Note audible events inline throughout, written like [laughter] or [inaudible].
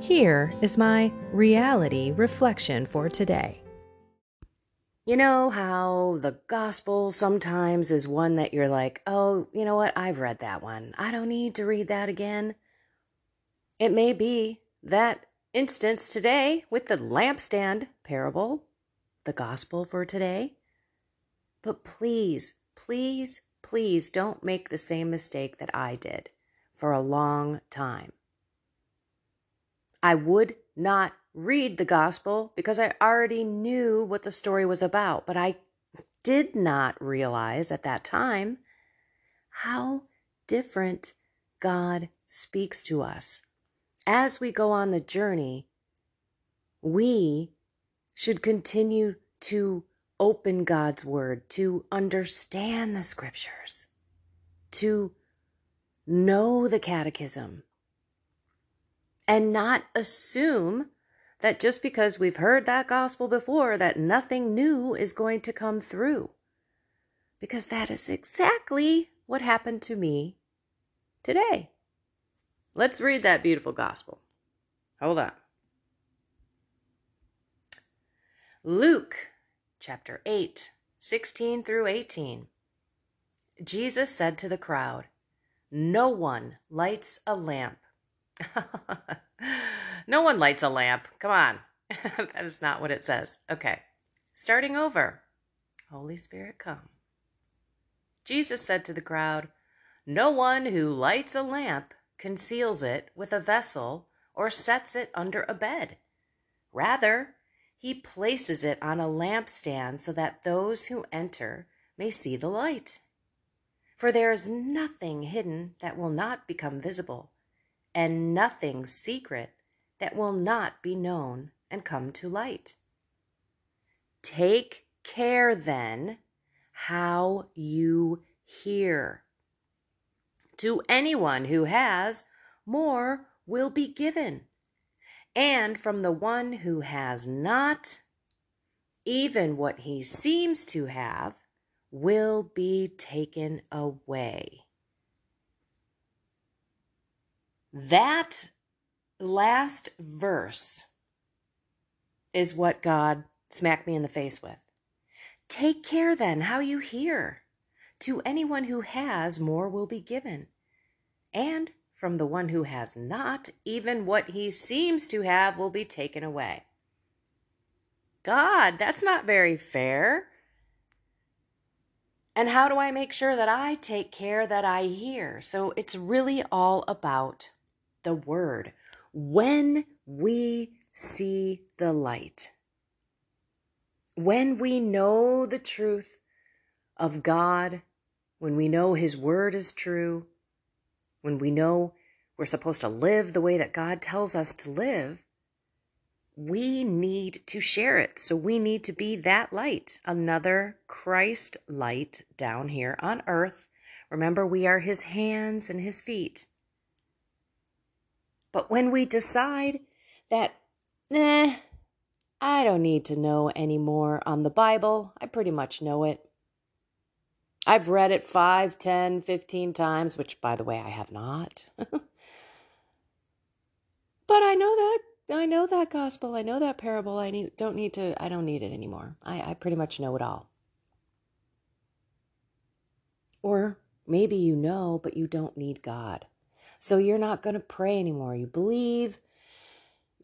Here is my reality reflection for today. You know how the gospel sometimes is one that you're like, oh, you know what? I've read that one. I don't need to read that again. It may be that instance today with the lampstand parable, the gospel for today. But please, please, please don't make the same mistake that I did for a long time. I would not read the gospel because I already knew what the story was about, but I did not realize at that time how different God speaks to us. As we go on the journey, we should continue to open God's word, to understand the scriptures, to know the catechism, and not assume that just because we've heard that gospel before that nothing new is going to come through. Because that is exactly what happened to me today. Let's read that beautiful gospel. Hold on. Luke chapter 8 16 through 18 jesus said to the crowd no one lights a lamp [laughs] no one lights a lamp. Come on. [laughs] that is not what it says. Okay. Starting over. Holy Spirit, come. Jesus said to the crowd, No one who lights a lamp conceals it with a vessel or sets it under a bed. Rather, he places it on a lampstand so that those who enter may see the light. For there is nothing hidden that will not become visible and nothing secret that will not be known and come to light. Take care then how you hear. To anyone who has, more will be given. And from the one who has not, even what he seems to have will be taken away. That last verse is what God smacked me in the face with. Take care then how you hear. To anyone who has, more will be given. And from the one who has not, even what he seems to have will be taken away. God, that's not very fair. And how do I make sure that I take care that I hear? So it's really all about the word when we see the light. When we know the truth of God, when we know His word is true, when we know we're supposed to live the way that God tells us to live, we need to share it. So we need to be that light, another Christ light down here on earth. Remember, we are His hands and His feet. But when we decide that, nah, I don't need to know any more on the Bible, I pretty much know it. I've read it five, ten, fifteen times, which, by the way, I have not. [laughs] but I know that. I know that gospel. I know that parable. I need, don't need to, I don't need it anymore. I, I pretty much know it all. Or maybe you know, but you don't need God. So you're not going to pray anymore. You believe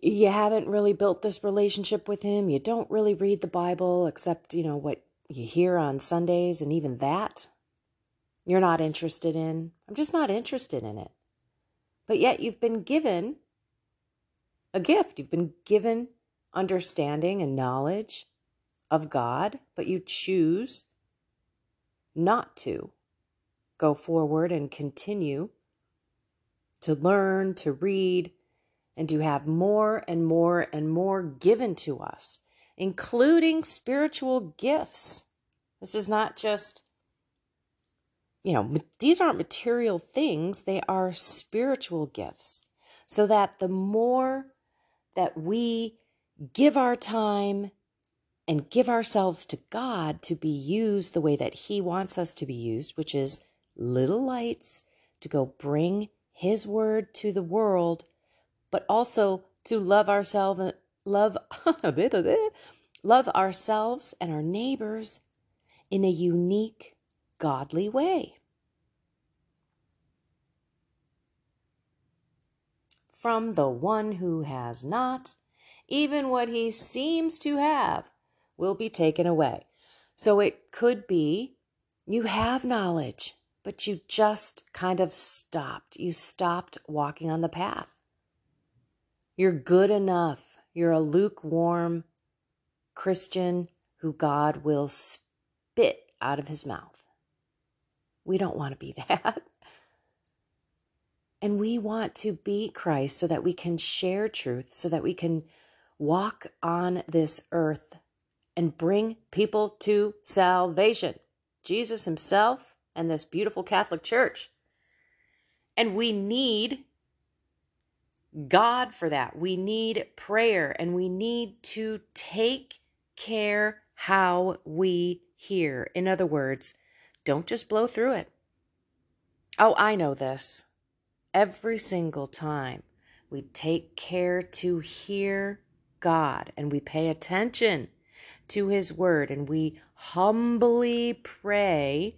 you haven't really built this relationship with him. You don't really read the Bible except, you know, what you hear on Sundays, and even that you're not interested in. I'm just not interested in it. But yet you've been given a gift. You've been given understanding and knowledge of God, but you choose not to go forward and continue to learn, to read, and to have more and more and more given to us, including spiritual gifts. This is not just, you know, these aren't material things, they are spiritual gifts. So that the more that we give our time and give ourselves to God to be used the way that He wants us to be used, which is little lights to go bring His word to the world but also to love ourselves love [laughs] a bit of it, love ourselves and our neighbors in a unique godly way. From the one who has not, even what he seems to have will be taken away. So it could be you have knowledge, but you just kind of stopped. You stopped walking on the path. You're good enough. You're a lukewarm Christian who God will spit out of his mouth. We don't want to be [laughs] that. And we want to be Christ so that we can share truth, so that we can walk on this earth and bring people to salvation. Jesus himself and this beautiful Catholic Church. And we need God for that. We need prayer and we need to take care how we hear. In other words, don't just blow through it. Oh, I know this. Every single time we take care to hear God and we pay attention to His Word and we humbly pray,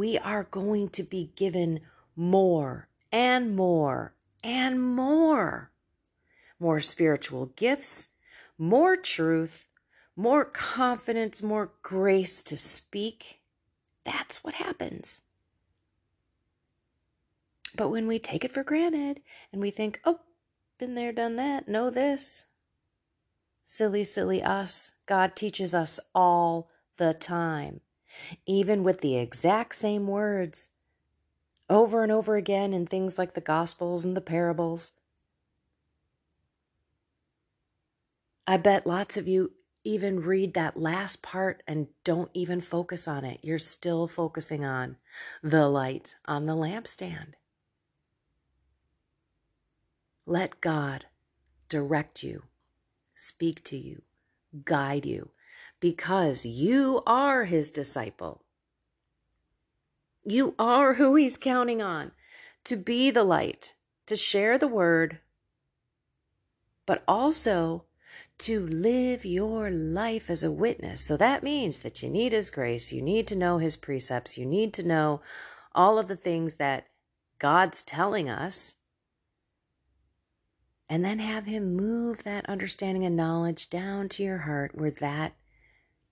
we are going to be given more and more and more. More spiritual gifts, more truth, more confidence, more grace to speak. That's what happens. But when we take it for granted and we think, oh, been there, done that, know this. Silly, silly us. God teaches us all the time, even with the exact same words over and over again in things like the Gospels and the parables. I bet lots of you even read that last part and don't even focus on it. You're still focusing on the light on the lampstand. Let God direct you, speak to you, guide you, because you are his disciple. You are who He's counting on to be the light, to share the word, but also to live your life as a witness. So that means that you need His grace, you need to know His precepts, you need to know all of the things that God's telling us, and then have Him move that understanding and knowledge down to your heart where that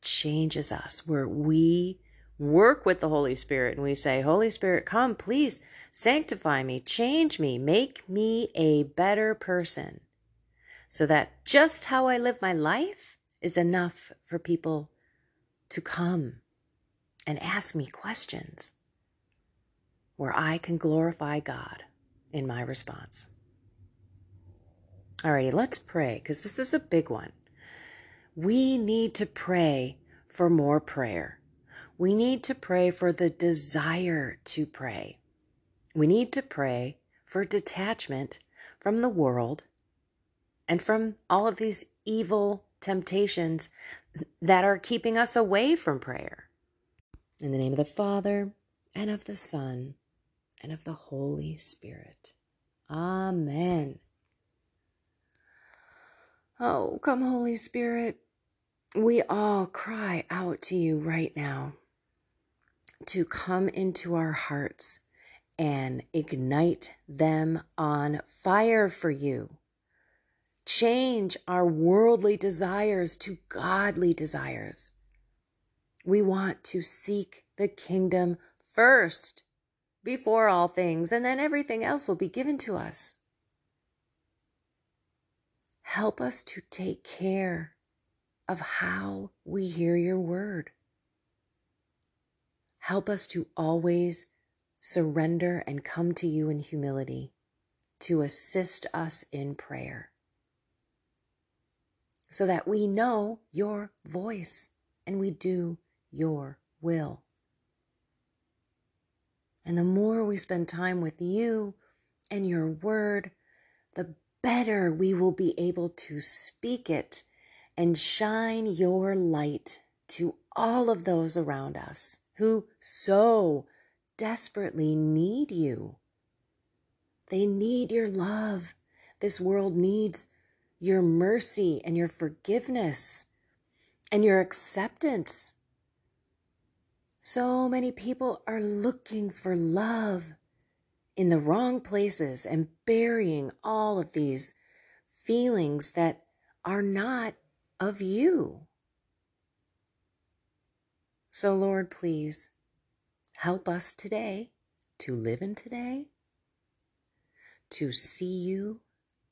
changes us, where we work with the Holy Spirit and we say, Holy Spirit, come, please sanctify me, change me, make me a better person. So that just how I live my life is enough for people to come and ask me questions where I can glorify God in my response. Alrighty, let's pray because this is a big one. We need to pray for more prayer we need to pray for the desire to pray. We need to pray for detachment from the world and from all of these evil temptations that are keeping us away from prayer. In the name of the Father, and of the Son, and of the Holy Spirit. Amen. Oh, come, Holy Spirit. We all cry out to you right now to come into our hearts and ignite them on fire for you. Change our worldly desires to godly desires. We want to seek the kingdom first before all things, and then everything else will be given to us. Help us to take care of how we hear your word. Help us to always surrender and come to you in humility to assist us in prayer so that we know your voice and we do your will. And the more we spend time with you and your word, the better we will be able to speak it and shine your light to all of those around us who so desperately need you. They need your love. This world needs your mercy and your forgiveness and your acceptance. So many people are looking for love in the wrong places and burying all of these feelings that are not of you. So, Lord, please help us today to live in today, to see you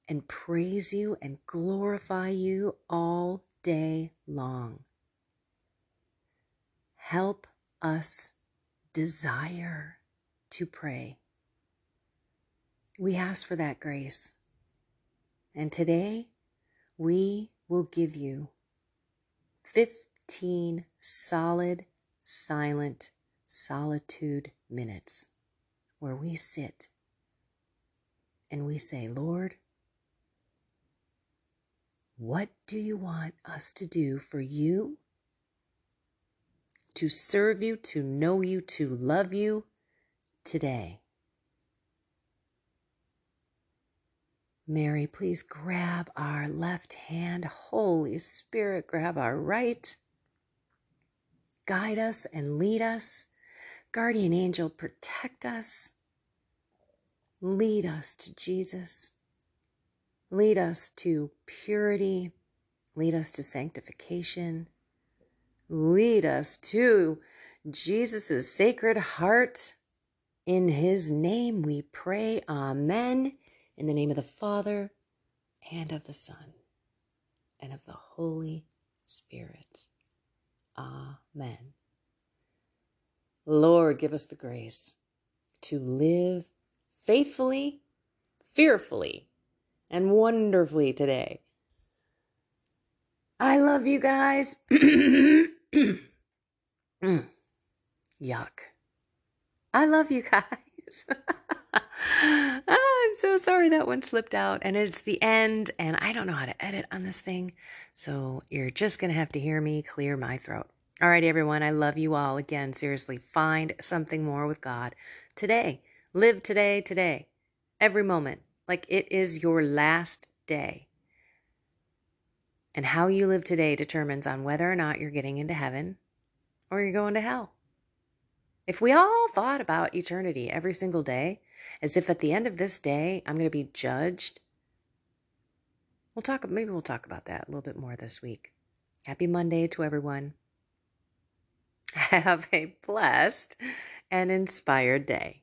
and praise you and glorify you all day long. Help us desire to pray. We ask for that grace. And today we will give you 15 solid silent solitude minutes where we sit and we say, Lord, what do you want us to do for you? To serve you, to know you, to love you today. Mary, please grab our left hand. Holy Spirit, grab our right guide us and lead us. Guardian angel, protect us. Lead us to Jesus. Lead us to purity. Lead us to sanctification. Lead us to Jesus' sacred heart. In his name we pray. Amen. In the name of the Father, and of the Son, and of the Holy Spirit. Amen. Lord, give us the grace to live faithfully, fearfully, and wonderfully today. I love you guys. [clears throat] mm. Yuck. I love you guys. [laughs] [laughs] Ah, I'm so sorry that one slipped out and it's the end and I don't know how to edit on this thing. So you're just going to have to hear me clear my throat. All right, everyone. I love you all. Again, seriously, find something more with God today. Live today, today, every moment, like it is your last day. And how you live today determines on whether or not you're getting into heaven or you're going to hell. If we all thought about eternity every single day, as if at the end of this day I'm going to be judged, we'll talk, maybe we'll talk about that a little bit more this week. Happy Monday to everyone. [laughs] Have a blessed and inspired day.